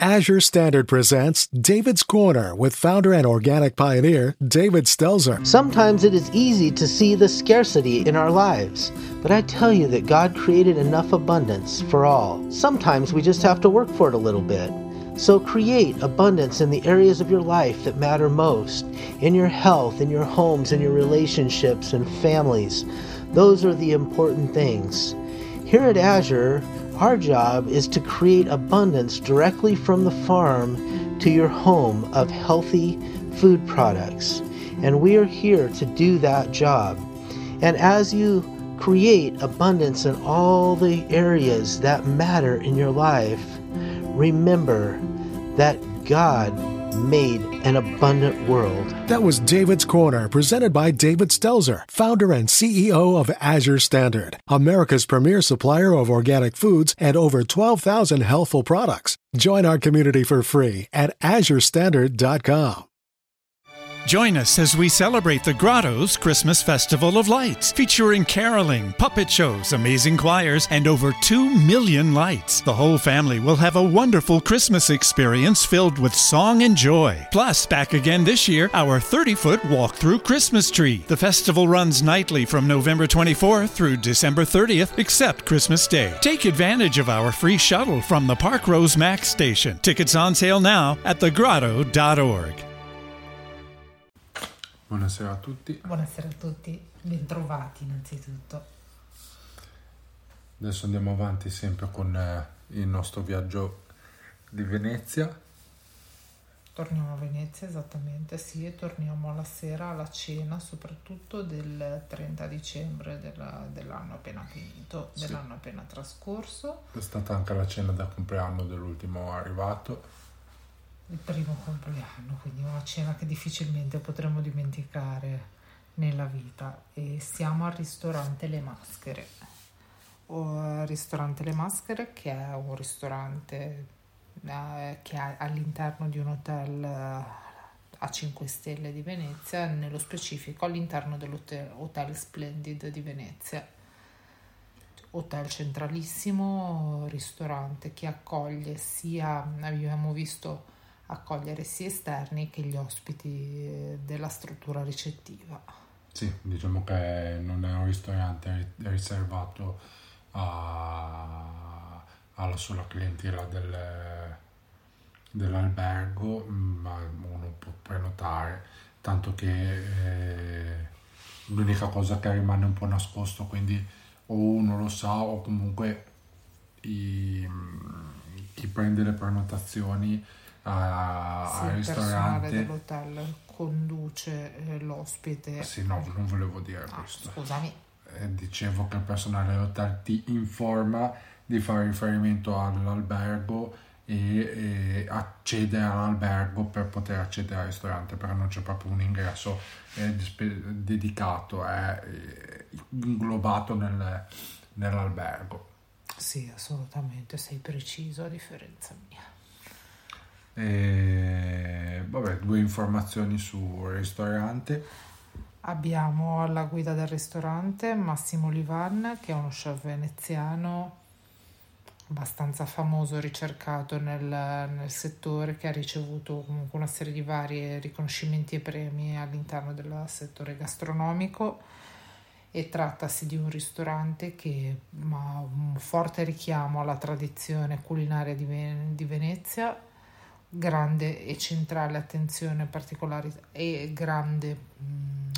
Azure Standard presents David's Corner with founder and organic pioneer David Stelzer. Sometimes it is easy to see the scarcity in our lives, but I tell you that God created enough abundance for all. Sometimes we just have to work for it a little bit. So create abundance in the areas of your life that matter most in your health, in your homes, in your relationships and families. Those are the important things. Here at Azure, our job is to create abundance directly from the farm to your home of healthy food products. And we are here to do that job. And as you create abundance in all the areas that matter in your life, remember that God made an abundant world. That was David's Corner, presented by David Stelzer, founder and CEO of Azure Standard, America's premier supplier of organic foods and over 12,000 healthful products. Join our community for free at azurestandard.com. Join us as we celebrate the Grotto's Christmas Festival of Lights, featuring caroling, puppet shows, amazing choirs, and over 2 million lights. The whole family will have a wonderful Christmas experience filled with song and joy. Plus, back again this year, our 30 foot walk through Christmas tree. The festival runs nightly from November 24th through December 30th, except Christmas Day. Take advantage of our free shuttle from the Park Rose Max station. Tickets on sale now at thegrotto.org. Buonasera a tutti. Buonasera a tutti, bentrovati innanzitutto. Adesso andiamo avanti sempre con eh, il nostro viaggio di Venezia. Torniamo a Venezia esattamente, sì, e torniamo alla sera alla cena, soprattutto del 30 dicembre della- dell'anno appena finito, Sì. dell'anno appena trascorso, È stata anche la cena da compleanno dell'ultimo arrivato. Il primo compleanno, quindi una cena che difficilmente potremo dimenticare nella vita. E siamo al ristorante Le Maschere. O, eh, ristorante Le Maschere che è un ristorante eh, che è all'interno di un hotel eh, a 5 stelle di Venezia, nello specifico all'interno dell'hotel Hotel Splendid di Venezia. Hotel centralissimo, ristorante che accoglie sia, abbiamo visto accogliere sia esterni che gli ospiti eh, della struttura ricettiva. Sì, diciamo che non è un ristorante ri- riservato a- alla sola clientela del- dell'albergo, ma uno può prenotare, tanto che eh, l'unica cosa che rimane un po' nascosto, quindi o uno lo sa o comunque i- chi prende le prenotazioni al il ristorante... dell'hotel conduce eh, l'ospite. Sì, no, non volevo dire Ah, questo. scusami, Eh, dicevo che il personale dell'hotel ti informa di fare riferimento all'albergo e, e accede all'albergo per poter accedere al ristorante, però non c'è proprio un ingresso eh, dispe- dedicato, è eh, inglobato nel- nell'albergo. sì, assolutamente, sei preciso a differenza mia. E, vabbè, due informazioni sul ristorante. Abbiamo alla guida del ristorante Massimo Livan, che è uno chef veneziano abbastanza famoso ricercato nel, nel settore, che ha ricevuto comunque una serie di vari riconoscimenti e premi all'interno del settore gastronomico. E trattasi di un ristorante che ha un forte richiamo alla tradizione culinaria di, Ven- di Venezia, grande e centrale attenzione particolare e grande mh,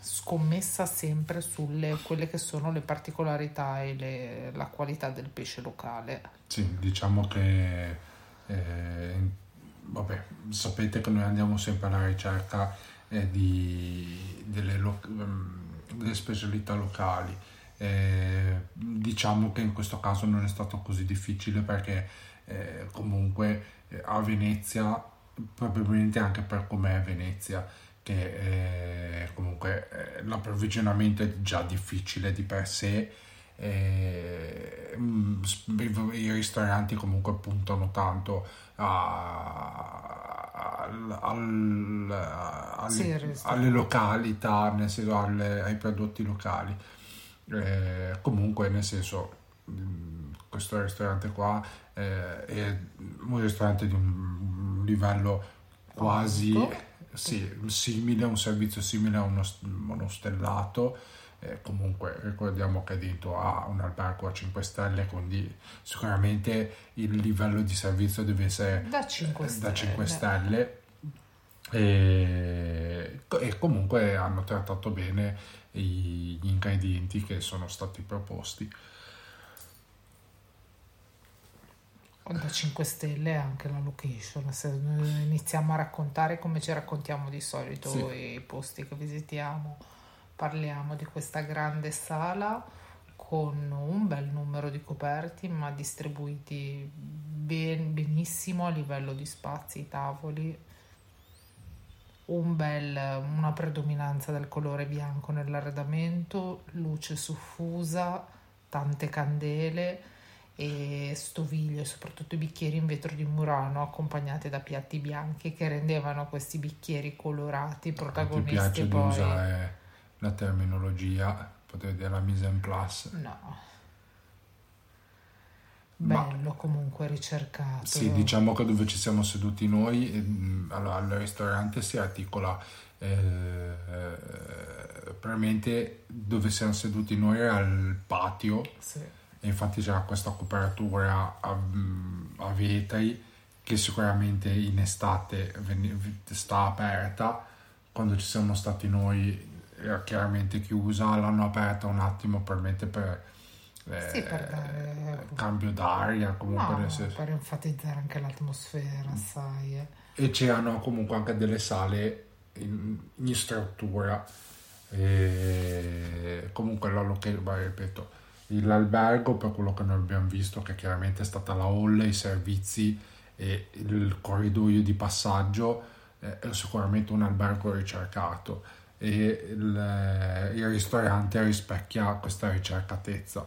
scommessa sempre sulle quelle che sono le particolarità e le- la qualità del pesce locale. Sì, diciamo che eh, vabbè, sapete che noi andiamo sempre alla ricerca eh, di, delle, lo- ehm, delle specialità locali. Eh, diciamo che in questo caso non è stato così difficile perché eh, comunque eh, a Venezia, probabilmente anche per com'è Venezia, che eh, comunque eh, l'approvvigionamento è già difficile di per sé eh, mm, i ristoranti comunque puntano tanto a- al- al- alle, Sì, alle località, nel senso alle- ai prodotti locali. Eh, comunque, nel senso, mm, questo ristorante qua eh, è un ristorante di un livello quasi sì, simile, un servizio simile a uno, uno stellato. Eh, comunque ricordiamo che dentro ha un albergo a 5 stelle, quindi sicuramente il livello di servizio deve essere da 5 stelle. Da 5 stelle. E, e, comunque hanno trattato bene gli ingredienti che sono stati proposti. Da 5 stelle anche la location. Se iniziamo a raccontare come ci raccontiamo di solito sì. i posti che visitiamo, parliamo di questa grande sala con un bel numero di coperti, ma distribuiti ben, benissimo a livello di spazi, tavoli. Un bel, una predominanza del colore bianco nell'arredamento, luce suffusa, tante candele e stoviglie, soprattutto i bicchieri in vetro di Murano accompagnati da piatti bianchi che rendevano questi bicchieri colorati protagonisti. Ti piace poi... di usare la terminologia, potete dire la mise en place? No. Bello Ma, comunque ricercato. Sì, diciamo che dove ci siamo seduti noi, mm, allora, al ristorante si articola eh, eh, probabilmente dove siamo seduti noi era il patio. Sì e infatti c'era questa copertura a, a vetri che sicuramente in estate sta aperta quando ci siamo stati noi era chiaramente chiusa l'hanno aperta un attimo probabilmente per, eh, sì, per dare cambio d'aria comunque no, senso... per enfatizzare anche l'atmosfera sai eh. e c'erano comunque anche delle sale in, in struttura e comunque la location ripeto l'albergo per quello che noi abbiamo visto che chiaramente è stata la hall, i servizi e il corridoio di passaggio eh, è sicuramente un albergo ricercato. E il, il ristorante rispecchia questa ricercatezza.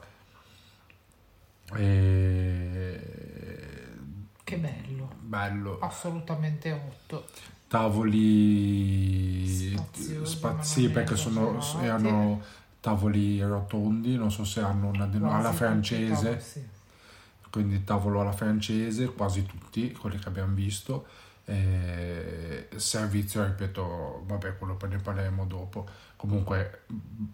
E... che bello. Bello. Assolutamente 8 tavoli spazi perché sono, erano tavoli rotondi, non so se hanno una quasi alla francese, tavolo, sì. quindi tavolo alla francese, quasi tutti quelli che abbiamo visto. Eh, servizio, ripeto, vabbè, quello ne parleremo dopo. Comunque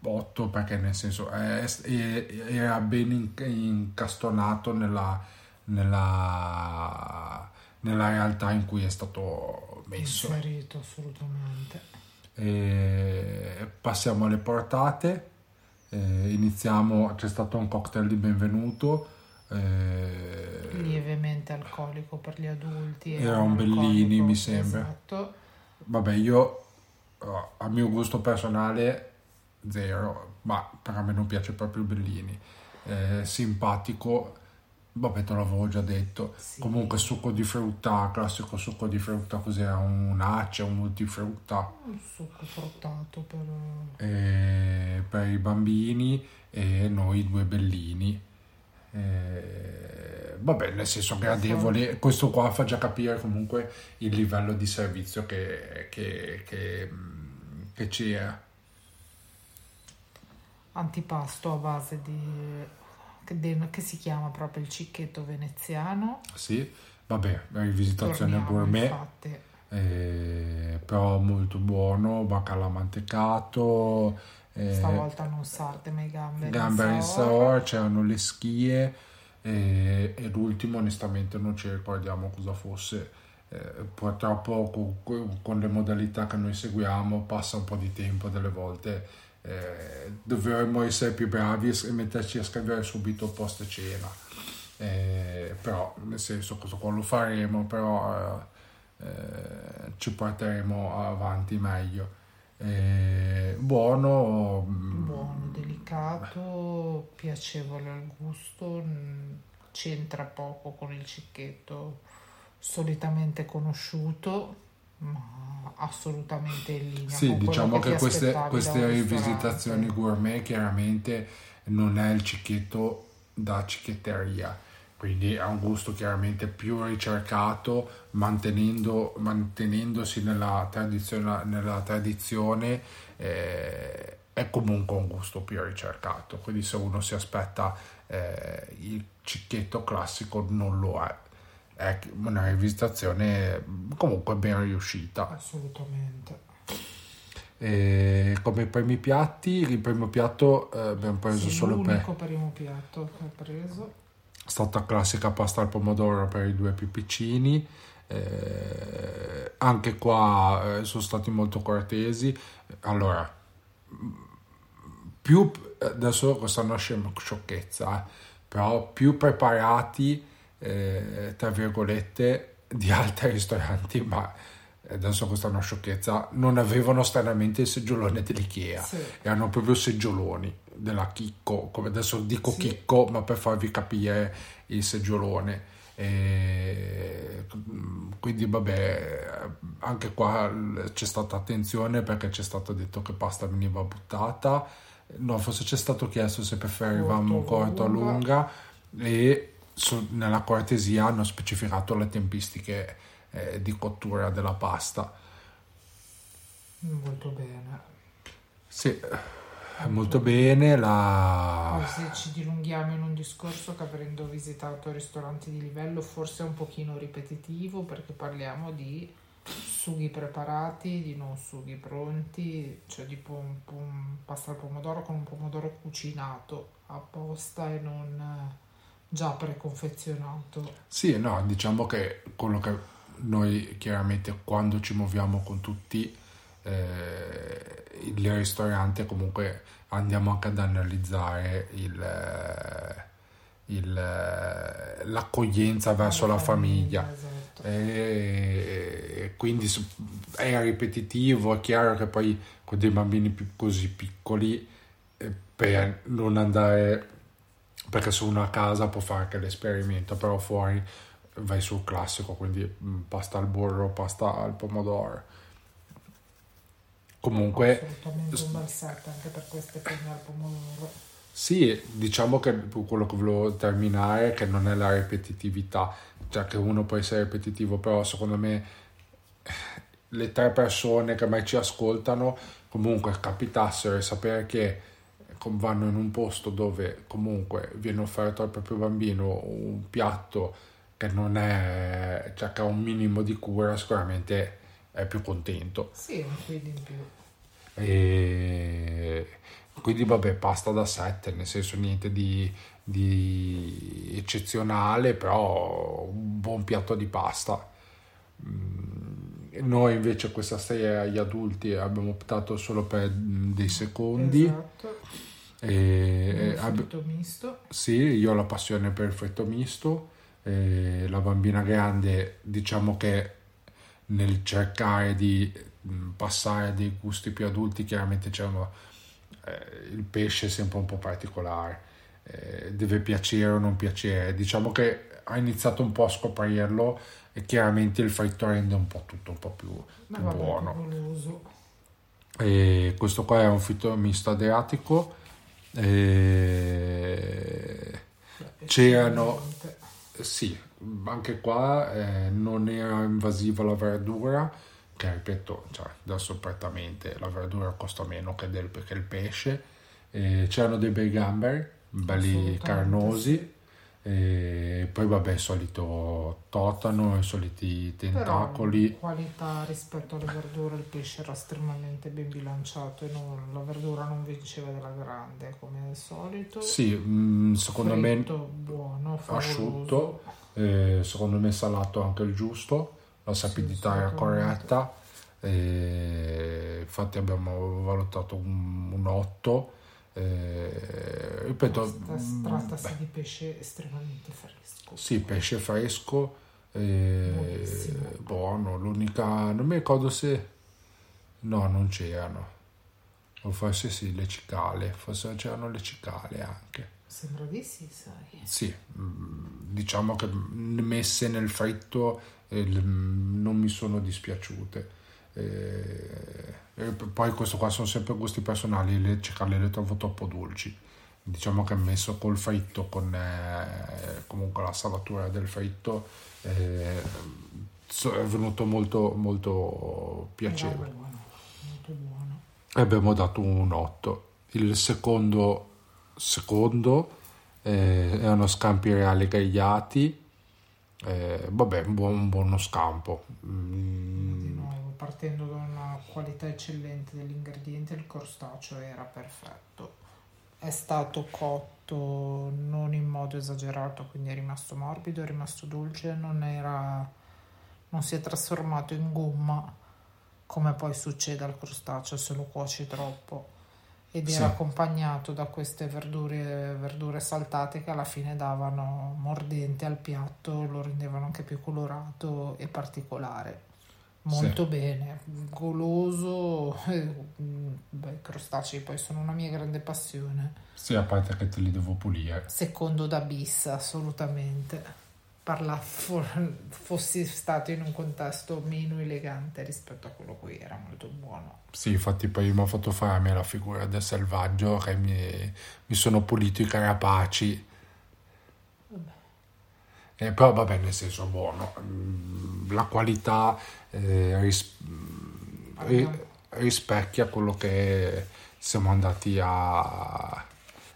8 perché nel senso è, è, era ben incastonato nella, nella, nella realtà in cui è stato messo. Inserito assolutamente. E passiamo alle portate eh, iniziamo, c'è stato un cocktail di benvenuto. Eh, lievemente alcolico per gli adulti. Era un Bellini, mi sembra. Esatto. Vabbè, io a mio gusto personale zero, ma per me non piace proprio il Bellini. Eh, simpatico, Vabbè, te l'avevo già detto. Sì. Comunque succo di frutta, classico succo di frutta, cos'era? Un ace, un multifrutta. Un succo fruttato per... E per i bambini e noi due bellini. E... Vabbè, nel senso gradevole, questo qua fa già capire comunque il livello di servizio che, che, che, che c'era. Antipasto a base di che si chiama proprio il cicchetto veneziano. Sì, vabbè, rivisitazione Torniamo, gourmet. Eh, però molto buono, baccalà mantecato. Eh, Stavolta non sarde, ma i gamberi, gamberi in saor, c'erano le schie e, e, l'ultimo onestamente non ci ricordiamo cosa fosse. Eh, purtroppo con, con le modalità che noi seguiamo passa un po' di tempo delle volte eh, dovremmo essere più bravi e metterci a scrivere subito post cena. Eh, però, nel senso, questo qua lo faremo, però eh, eh ci porteremo avanti meglio. Eh, buono, mm, buono, delicato, piacevole al gusto, mm, c'entra poco con il cicchetto solitamente conosciuto ma assolutamente in linea. Sì, diciamo che, che queste, queste rivisitazioni gourmet chiaramente non è il cicchetto da cicchetteria, quindi ha un gusto chiaramente più ricercato, mantenendo, mantenendosi nella tradizione, nella tradizione eh, è comunque un gusto più ricercato, quindi se uno si aspetta eh, il cicchetto classico non lo è. È una rivisitazione comunque ben riuscita. Assolutamente. E come primi piatti, il primo piatto eh, abbiamo preso Sì, solo per... l'unico primo piatto che ho preso. È stata classica pasta al pomodoro per i due più piccini. Eh, anche qua eh, sono stati molto cortesi. Allora, più adesso questa è una sciocchezza, eh, però più preparati, eh, tra virgolette, di altri ristoranti, ma adesso questa è una sciocchezza, non avevano stranamente il seggiolone dell'IKEA, Sì. erano proprio seggioloni della Chicco, come adesso dico Sì. Chicco, ma per farvi capire il seggiolone. E quindi vabbè, anche qua c'è stata attenzione perché c'è stato detto che pasta veniva buttata. No, forse c'è stato chiesto se preferivamo corto o lunga. lunga e su- nella cortesia hanno specificato le tempistiche eh, di cottura della pasta. Molto bene. Sì, molto bene. Poi La... se ci dilunghiamo in un discorso che avendo visitato ristoranti di livello forse è un pochino ripetitivo perché parliamo di sughi preparati, di non sughi pronti, cioè tipo un, un pasta al pomodoro con un pomodoro cucinato apposta e non già preconfezionato. Sì, no, diciamo che quello che noi chiaramente quando ci muoviamo con tutti eh, il ristorante comunque andiamo anche ad analizzare il, eh, il, eh, l'accoglienza verso la famiglia. Esatto. E quindi è ripetitivo, è chiaro che poi con dei bambini più così piccoli eh, per non andare perché su una casa può fare anche l'esperimento, però fuori vai sul classico, quindi mm, pasta al burro, pasta al pomodoro. Comunque Assolutamente un bel set anche per queste penne al pomodoro. Sì, diciamo che quello che volevo terminare è che non è la ripetitività, cioè che uno può essere ripetitivo, però secondo me le tre persone che mai ci ascoltano comunque capitassero e sapere che vanno in un posto dove comunque viene offerto al proprio bambino un piatto che non è, cioè che ha un minimo di cura, sicuramente è più contento. Sì, quid in più. E quindi vabbè, pasta da 7, nel senso niente di, di eccezionale, però un buon piatto di pasta. Mm, Noi invece questa sera agli adulti abbiamo optato solo per mm, dei secondi. Esatto. E, Un abbi- fritto misto. sì, io ho la passione per il fritto misto, eh, la bambina grande diciamo che nel cercare di mh, passare a dei gusti più adulti chiaramente c'erano eh, il pesce è sempre un po' particolare, eh, deve piacere o non piacere, diciamo che ha iniziato un po' a scoprirlo e chiaramente il fritto rende un po' tutto un po' più, più buono. E questo qua è un fritto misto adriatico. E... Beh, C'erano-. Sì, anche qua eh, non era invasiva la verdura, che ripeto, cioè, adesso prettamente la verdura costa meno che, del, che il pesce. E c'erano dei bei gamberi, belli carnosi. sì. E poi vabbè, il solito totano, i soliti Però tentacoli. in qualità rispetto alle verdure il pesce era estremamente ben bilanciato e non- la verdura non vinceva della grande come al solito. Sì, mm, secondo me Fritto buono, favoloso. asciutto, eh, secondo me salato anche il giusto, la sapidità era assolutamente. corretta, eh, infatti abbiamo valutato un, un 8, eh, ripeto, Tratta- mm, Trattasi beh, di pesce estremamente fresco. sì, pesce fresco, eh, buono, l'unica, non mi ricordo se, no non c'erano, o forse sì, le cicale, forse c'erano le cicale anche. Sembra di sì, sai. Sì, mm, diciamo che messe nel fritto eh, non mi sono dispiaciute. E poi questo qua sono sempre gusti personali, le cicale le trovo troppo dolci. Diciamo che messo col fritto, con eh, comunque la salatura del fritto, eh, è venuto molto, molto piacevole. Buono, molto buono. E abbiamo dato un 8. Il secondo, secondo eh, erano scampi reali grigliati, eh, vabbè, un, buon, un buono scampo. Mm. Partendo da una qualità eccellente degli ingredienti, il crostaceo era perfetto. È stato cotto non in modo esagerato, quindi è rimasto morbido, è rimasto dolce, non, era, non si è trasformato in gomma come poi succede al crostaceo se lo cuoci troppo ed era sì. accompagnato da queste verdure, verdure, saltate che alla fine davano mordente al piatto, lo rendevano anche più colorato e particolare. Molto sì. bene, goloso, beh, i crostacei poi sono una mia grande passione. Sì, a parte che te li devo pulire. Secondo da bis, assolutamente parla, fossi stato in un contesto meno elegante rispetto a quello qui, era molto buono. Sì, infatti poi mi ha fatto fare la figura del selvaggio che mi, mi sono pulito i carapaci. Eh, però vabbè, nel senso buono. Mm, la qualità eh, ris- rispecchia quello che siamo andati a,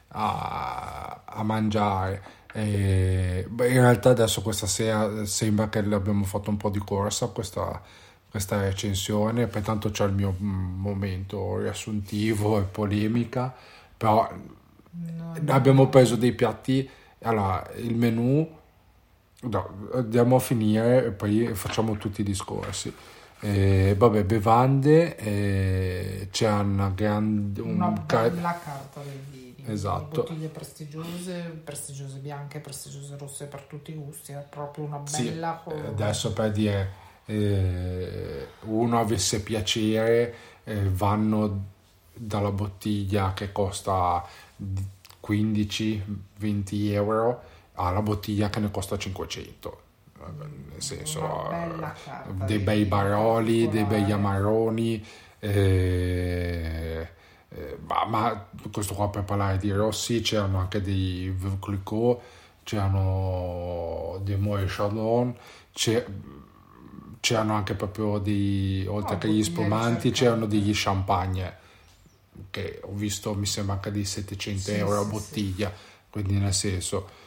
a, a mangiare. E, beh, in realtà adesso questa sera sembra che abbiamo fatto un po' di corsa questa, questa recensione, pertanto c'è il mio momento riassuntivo e polemica, però no, abbiamo preso dei piatti, allora il menù, no, andiamo a finire e poi facciamo tutti i discorsi. Eh, vabbè, bevande, eh, c'è una grande... Una un bella carta del vino esatto. bottiglie prestigiose, prestigiose bianche, prestigiose rosse per tutti i gusti, è proprio una bella sì, Adesso per dire eh, uno avesse piacere, eh, vanno dalla bottiglia che costa 15-20 euro alla bottiglia che ne costa 500 nel senso dei bei baroli, dei bei amaroni eh, eh, ma, ma, questo qua per parlare di Rossi c'erano anche dei Veuve Clicquot, c'erano dei Moët Chandon, c'erano anche proprio dei, oltre oh, che gli spumanti, c'erano degli champagne che ho visto mi sembra anche di 700 sì, euro a bottiglia, sì. quindi nel senso eh,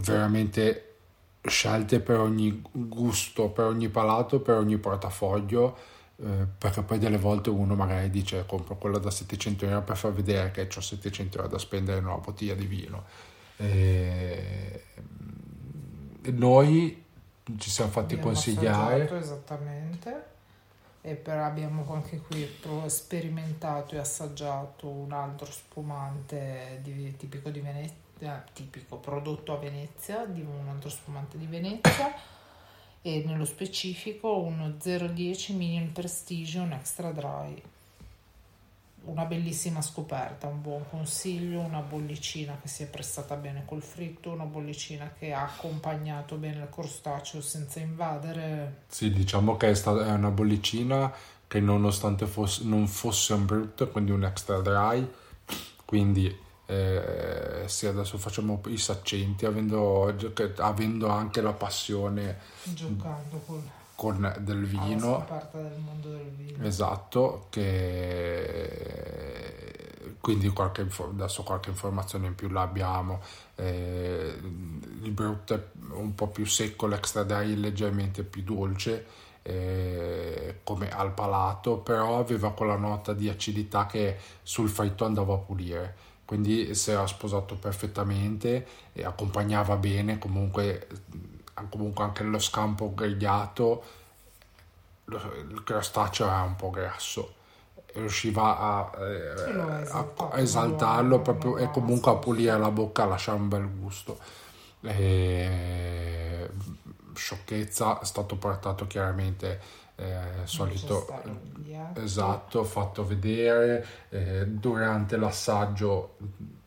veramente scelte per ogni gusto, per ogni palato, per ogni portafoglio eh, perché poi delle volte uno magari dice compro quello da 700 euro per far vedere che ho 700 euro da spendere in una bottiglia di vino. E noi ci siamo fatti abbiamo consigliare esattamente e però abbiamo anche qui sperimentato e assaggiato un altro spumante di, tipico di Venezia tipico prodotto a Venezia di un altro spumante di Venezia e nello specifico uno 010 Minion Prestige un Extra Dry. Una bellissima scoperta, un buon consiglio, una bollicina che si è prestata bene col fritto, una bollicina che ha accompagnato bene il crostaceo senza invadere. Sì, diciamo che è, stata, è una bollicina che nonostante fosse, non fosse un brutto, quindi un extra dry, quindi eh, sì, adesso facciamo i saccenti avendo, avendo anche la passione giocando con, con del vino del mondo del vino esatto che quindi qualche, adesso qualche informazione in più l'abbiamo. Eh, il brut è un po' più secco l'extra dry leggermente più dolce eh, come al palato però aveva quella nota di acidità che sul fritto andava a pulire. Quindi si era sposato perfettamente e accompagnava bene comunque, comunque anche lo scampo grigliato il crostaceo era un po' grasso riusciva a, eh, a esaltarlo proprio, e comunque a pulire la bocca a lasciare un bel gusto. E, sciocchezza è stato portato chiaramente eh, solito esatto fatto vedere eh, durante l'assaggio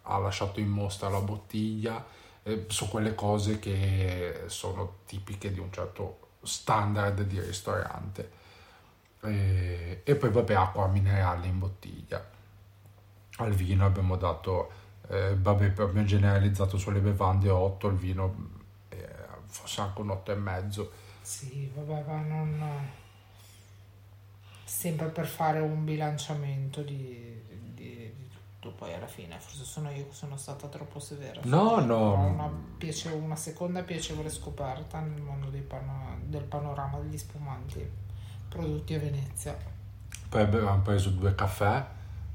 ha lasciato in mostra la bottiglia eh, su quelle cose che sono tipiche di un certo standard di ristorante e, e poi vabbè acqua minerale in bottiglia al vino abbiamo dato eh, vabbè abbiamo generalizzato sulle bevande 8 il vino eh, forse anche un 8 e mezzo sì vabbè ma non sempre per fare un bilanciamento di, tutto poi alla fine, forse sono io che sono stata troppo severa. No, no. Una, piace- una seconda piacevole scoperta nel mondo pano- del panorama degli spumanti prodotti a Venezia. Poi abbiamo preso due caffè,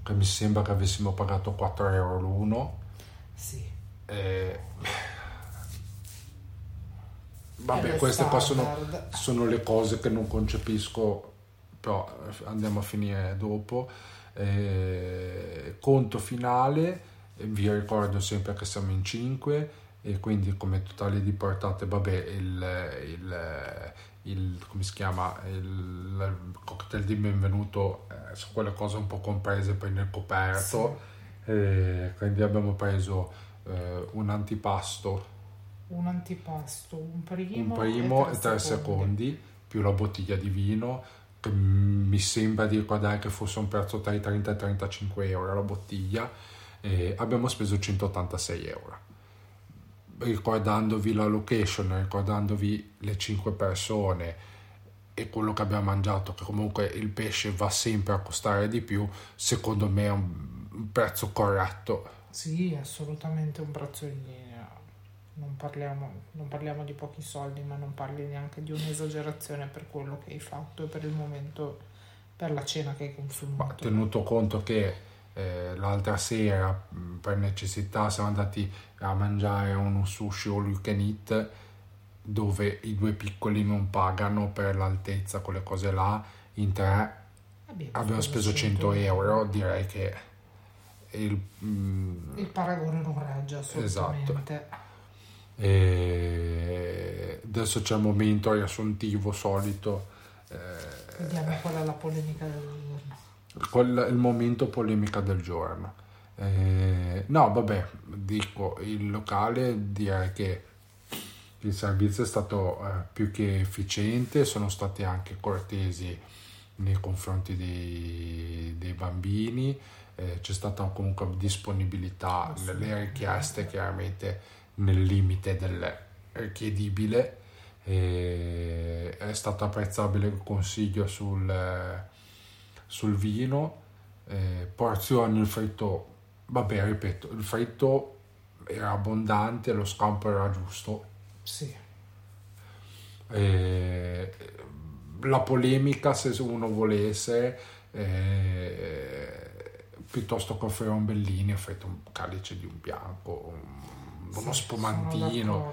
che mi sembra che avessimo pagato 4 euro l'uno. Sì. E... Vabbè, queste qua sono, sono le cose che non concepisco, però eh, andiamo a finire dopo. Eh, conto finale, vi ricordo sempre che siamo in 5 e quindi come totale di portate, vabbè, il, il, il- come si chiama, il, il cocktail di benvenuto, eh, sono quelle cose un po' comprese poi nel coperto. Eh, quindi abbiamo preso eh, un antipasto. Un antipasto, un primo, un primo e e tre secondi più la bottiglia di vino che mi sembra di ricordare che fosse un prezzo tra i 30 e i 35 euro la bottiglia abbiamo speso 186 euro ricordandovi la location ricordandovi le 5 persone e quello che abbiamo mangiato che comunque il pesce va sempre a costare di più secondo me è un prezzo corretto Sì, assolutamente un prezzo in linea. Non parliamo, non parliamo di pochi soldi, ma non parli neanche di un'esagerazione per quello che hai fatto e per il momento, per la cena che hai Ma consumato. tenuto conto che eh, l'altra sera mh, per necessità siamo andati a mangiare uno sushi all you can eat dove i due piccoli non pagano per l'altezza, quelle cose là, in tre abbiamo speso 100 euro, direi che il, mh, Il paragone non regge assolutamente. e adesso c'è il momento riassuntivo solito, eh, Vediamo qual è la polemica del. Quel- il momento polemica del giorno. Eh, no, vabbè, dico, il locale direi che il servizio è stato eh, più che efficiente, sono stati anche cortesi nei confronti dei, dei bambini, eh, c'è stata comunque disponibilità, le- le richieste chiaramente nel limite del richiedibile. Eh, è stato apprezzabile il consiglio sul, sul vino, eh, porzioni, il fritto, vabbè ripeto, il fritto era abbondante, lo scampo era giusto. Sì, Eh, la polemica, se uno volesse, eh, piuttosto che offrire un Bellini, ho fatto un calice di un bianco, un- uno sì, spumantino.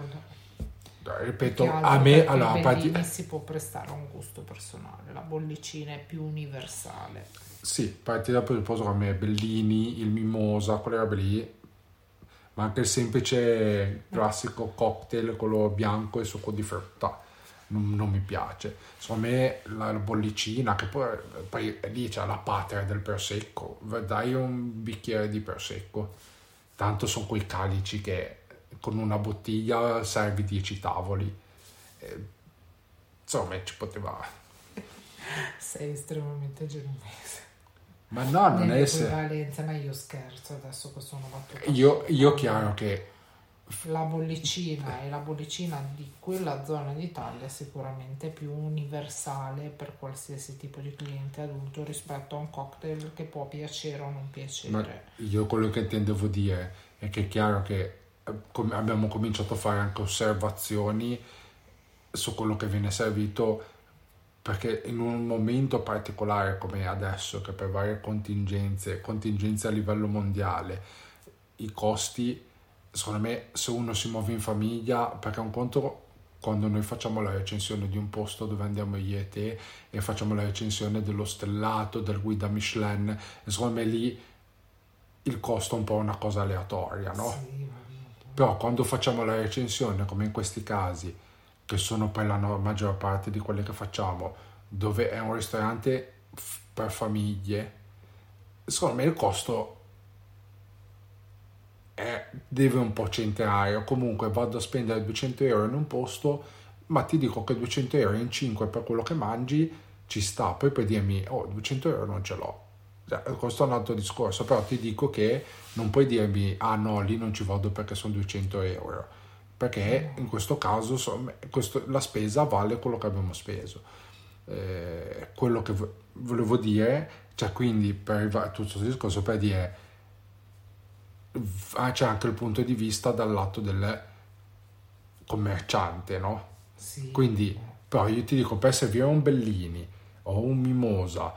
Ripeto, a me, allora, a Bellini si può prestare un gusto personale, la bollicina è più universale. Sì, parti dal presupposto che a me Bellini, il Mimosa, quelle robe lì, ma anche il semplice classico cocktail, quello bianco e succo di frutta, non, non mi piace. Secondo me la, la bollicina, che poi, poi lì c'è la patria del prosecco, dai un bicchiere di prosecco, tanto sono quei calici che con una bottiglia servi 10 tavoli. Eh, insomma, ci poteva... Sei estremamente genovese. Ma no, non è... Nell'equivalenza, ma io scherzo adesso che sono battuta. Io, io chiaro che La bollicina e la bollicina di quella zona d'Italia è sicuramente più universale per qualsiasi tipo di cliente adulto rispetto a un cocktail che può piacere o non piacere. Ma io quello che intendevo dire è che è chiaro che abbiamo cominciato a fare anche osservazioni su quello che viene servito perché in un momento particolare come adesso che per varie contingenze, contingenze a livello mondiale, i costi, secondo me se uno si muove in famiglia, perché un conto quando noi facciamo la recensione di un posto dove andiamo io e te e facciamo la recensione dello stellato, del guida Michelin, secondo me lì il costo è un po' una cosa aleatoria, no? Sì. Però quando facciamo la recensione, come in questi casi, che sono per la maggior parte di quelle che facciamo, dove è un ristorante per famiglie, secondo me il costo è- deve un po' centrare, o comunque vado a spendere 200 euro in un posto, ma ti dico che 200 euro in 5 per quello che mangi ci sta, poi puoi dirmi, oh 200 euro non ce l'ho. Questo è un altro discorso, però ti dico che non puoi dirmi, ah no, lì non ci vado perché sono 200 euro, perché in questo caso insomma, questo- la spesa vale quello che abbiamo speso. Eh, quello che vo- volevo dire, cioè quindi per arrivare a tutto questo discorso per dire ah, c'è anche il punto di vista dal lato del commerciante, no? Sì. Quindi, però io ti dico, per servire un Bellini o un Mimosa,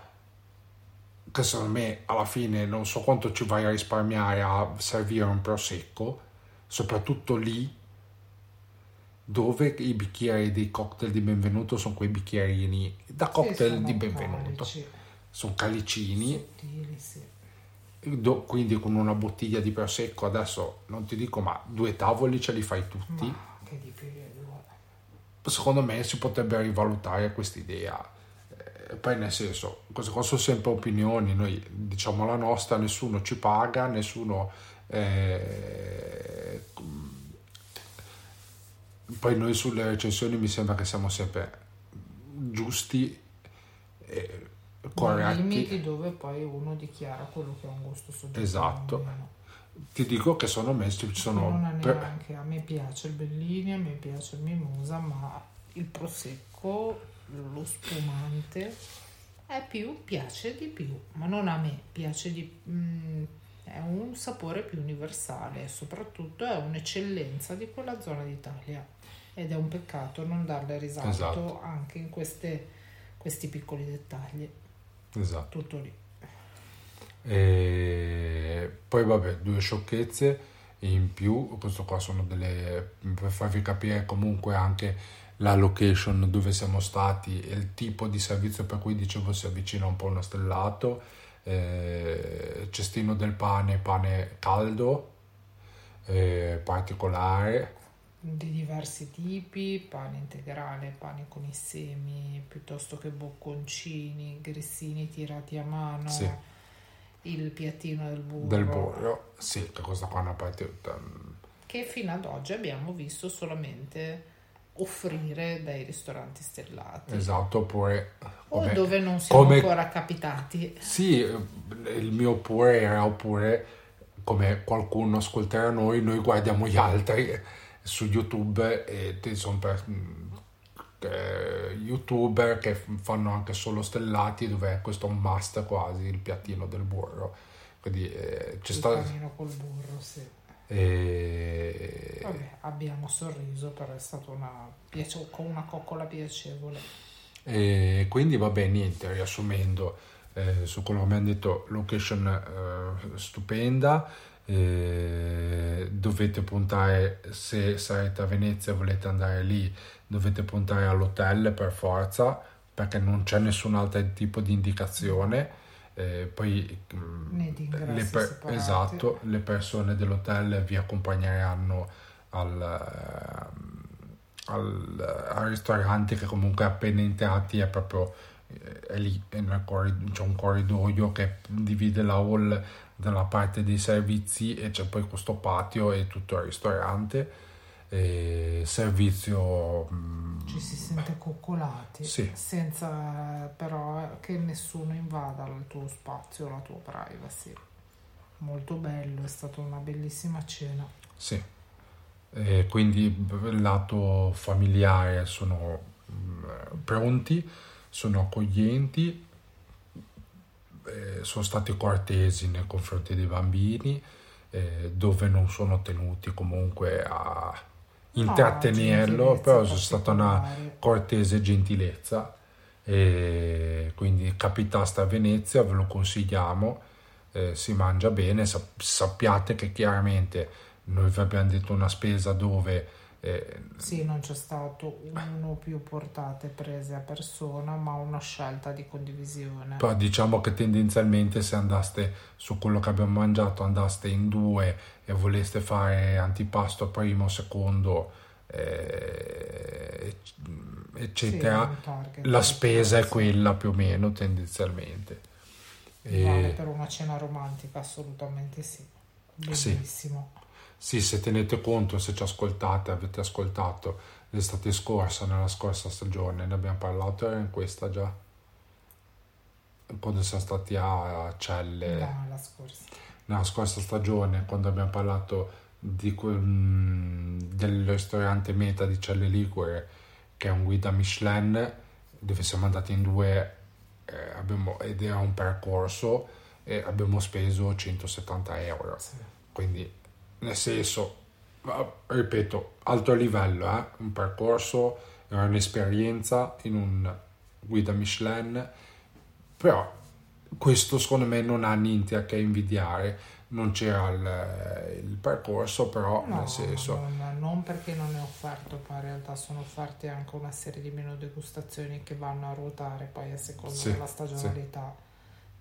che secondo me alla fine non so quanto ci vai a risparmiare a servire un prosecco, soprattutto lì dove i bicchieri dei cocktail di benvenuto sono quei bicchierini da cocktail di benvenuto. calici. Sono calicini, Sottili, sì. do- quindi con una bottiglia di prosecco adesso non ti dico ma due tavoli ce li fai tutti. Ma secondo me si potrebbe rivalutare quest'idea. Poi nel senso, queste qua sono sempre opinioni, noi diciamo la nostra, nessuno ci paga, nessuno... eh, poi noi sulle recensioni mi sembra che siamo sempre giusti e Nei corretti. limiti dove poi uno dichiara quello che è un gusto soggettivo. Esatto. Ti dico che sono messi, ci sono... non per- neanche a me piace il Bellini, a me piace il Mimosa, ma il prosecco, lo spumante è più, piace di più, ma non a me, piace di mm, è un sapore più universale e soprattutto è un'eccellenza di quella zona d'Italia ed è un peccato non darle risalto Esatto. anche in queste- questi piccoli dettagli. Esatto. Tutto lì. E poi vabbè, due sciocchezze in più, questo qua sono delle per farvi capire comunque anche la location dove siamo stati e il tipo di servizio per cui dicevo si avvicina un po' uno stellato, eh, cestino del pane, pane caldo, eh, particolare, di diversi tipi, pane integrale, pane con i semi, piuttosto che bocconcini, grissini tirati a mano, Sì. il piattino del burro, del burro, sì, che questa qua una parte che fino ad oggi abbiamo visto solamente offrire dai ristoranti stellati. esatto, oppure O come- dove non siamo come- ancora capitati. Sì, il mio oppure era oppure come qualcuno ascolterà noi, noi guardiamo gli altri su YouTube e sono per eh, youtuber che fanno anche solo stellati dove è questo un must quasi il piattino del burro. Quindi eh, c'è Il stato panino col burro, sì. E- Vabbè, abbiamo sorriso, però è stata una, piace- una coccola piacevole. E quindi vabbè, niente, riassumendo eh, su quello che hanno detto, location eh, stupenda, eh, dovete puntare, se sarete a Venezia e volete andare lì, dovete puntare all'hotel per forza, perché non c'è nessun altro tipo di indicazione. Eh, poi mm, le per- esatto, le persone dell'hotel vi accompagneranno al, ehm, al, al ristorante che comunque appena entrati è proprio eh, è lì è nel corri- c'è un corridoio che divide la hall dalla parte dei servizi e c'è poi questo patio e tutto il ristorante e servizio Ci si sente coccolati, Sì. senza però che nessuno invada il tuo spazio, la tua privacy. Molto bello, è stata una bellissima cena. Sì, E quindi il lato familiare sono pronti, sono accoglienti, eh, sono stati cortesi nei confronti dei bambini, eh, dove non sono tenuti comunque a intrattenerlo, gentilezze però c'è stata una cortese gentilezza e quindi capitaste a Venezia, ve lo consigliamo, eh, si mangia bene, sap- sappiate che chiaramente noi vi abbiamo detto una spesa dove eh, Sì, non c'è stato uno o più portate prese a persona, ma una scelta di condivisione. però diciamo che tendenzialmente se andaste su quello che abbiamo mangiato, andaste in due e voleste fare antipasto primo, secondo, eh, eccetera, Sì, target la spesa è quella più o meno tendenzialmente. E- Vale per una cena romantica, assolutamente sì. Sì. Bellissimo. Sì, se tenete conto, se ci ascoltate, avete ascoltato l'estate scorsa, nella scorsa stagione, ne abbiamo parlato, era in questa già, quando siamo stati a Celle, No, la scorsa. nella scorsa stagione, quando abbiamo parlato di quel- mm, del ristorante Meta di Celle Ligure, che è un guida Michelin, dove siamo andati in due eh, abbiamo- ed era un percorso e abbiamo speso 170 euro. Sì. quindi nel senso, ripeto, alto livello, eh? un percorso, un'esperienza in un guida Michelin, però questo secondo me non ha niente a che invidiare non c'era il, il percorso, però no, nel senso... No, no, non perché non è offerto, ma in realtà sono offerte anche una serie di menu degustazioni che vanno a ruotare poi a seconda sì, della stagionalità sì.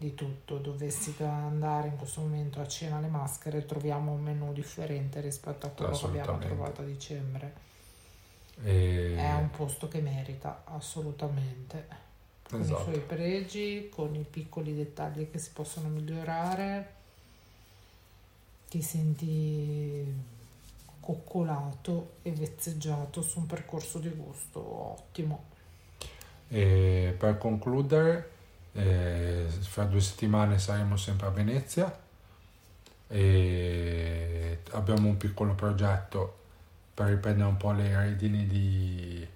Di tutto. Dovessi andare in questo momento a cena alle maschere, troviamo un menu differente rispetto a quello che abbiamo trovato a dicembre. E... È un posto che merita assolutamente. Con esatto. i suoi pregi, con i piccoli dettagli che si possono migliorare ti senti coccolato e vezzeggiato su un percorso di gusto ottimo. E per concludere, eh, fra due settimane saremo sempre a Venezia. E abbiamo un piccolo progetto per riprendere un po' le redini di,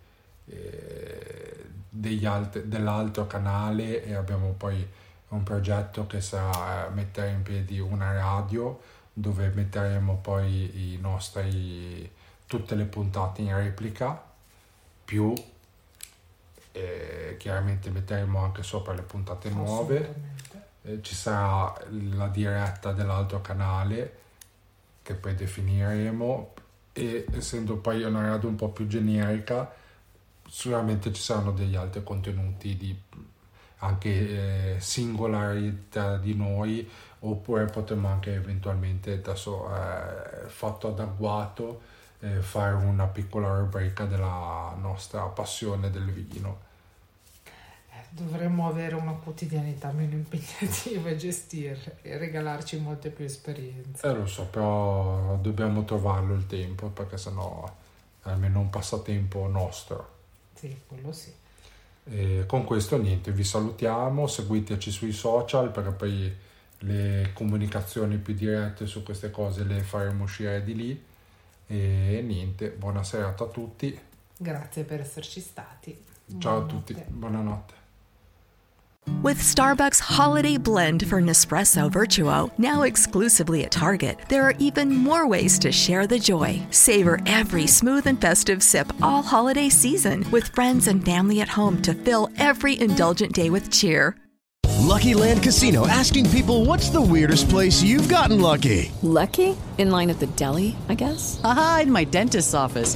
eh, alt- dell'altro canale e abbiamo poi un progetto che sarà mettere in piedi una radio dove metteremo poi i nostri, tutte le puntate in replica, più eh, chiaramente metteremo anche sopra le puntate nuove. Eh, ci sarà la diretta dell'altro canale che poi definiremo. E essendo poi una radio un po' più generica sicuramente ci saranno degli altri contenuti di anche eh, singolarità di noi oppure potremmo anche eventualmente adesso eh, fatto ad agguato eh, fare una piccola rubrica della nostra passione del vino dovremmo avere una quotidianità meno impegnativa e gestire e regalarci molte più esperienze eh lo so però dobbiamo trovarlo il tempo perché sennò è almeno un passatempo nostro sì quello sì e con questo niente vi salutiamo seguiteci sui social perché poi le comunicazioni più dirette su queste cose le faremo uscire di lì e niente, buona serata a tutti. Grazie per esserci stati. Ciao buonanotte. a tutti, buonanotte. With Starbucks Holiday Blend for Nespresso Virtuo, now exclusively at Target, there are even more ways to share the joy. Savor every smooth and festive sip all holiday season with friends and family at home to fill every indulgent day with cheer. Lucky Land Casino asking people what's the weirdest place you've gotten lucky? Lucky? In line at the deli, I guess? Aha, in my dentist's office.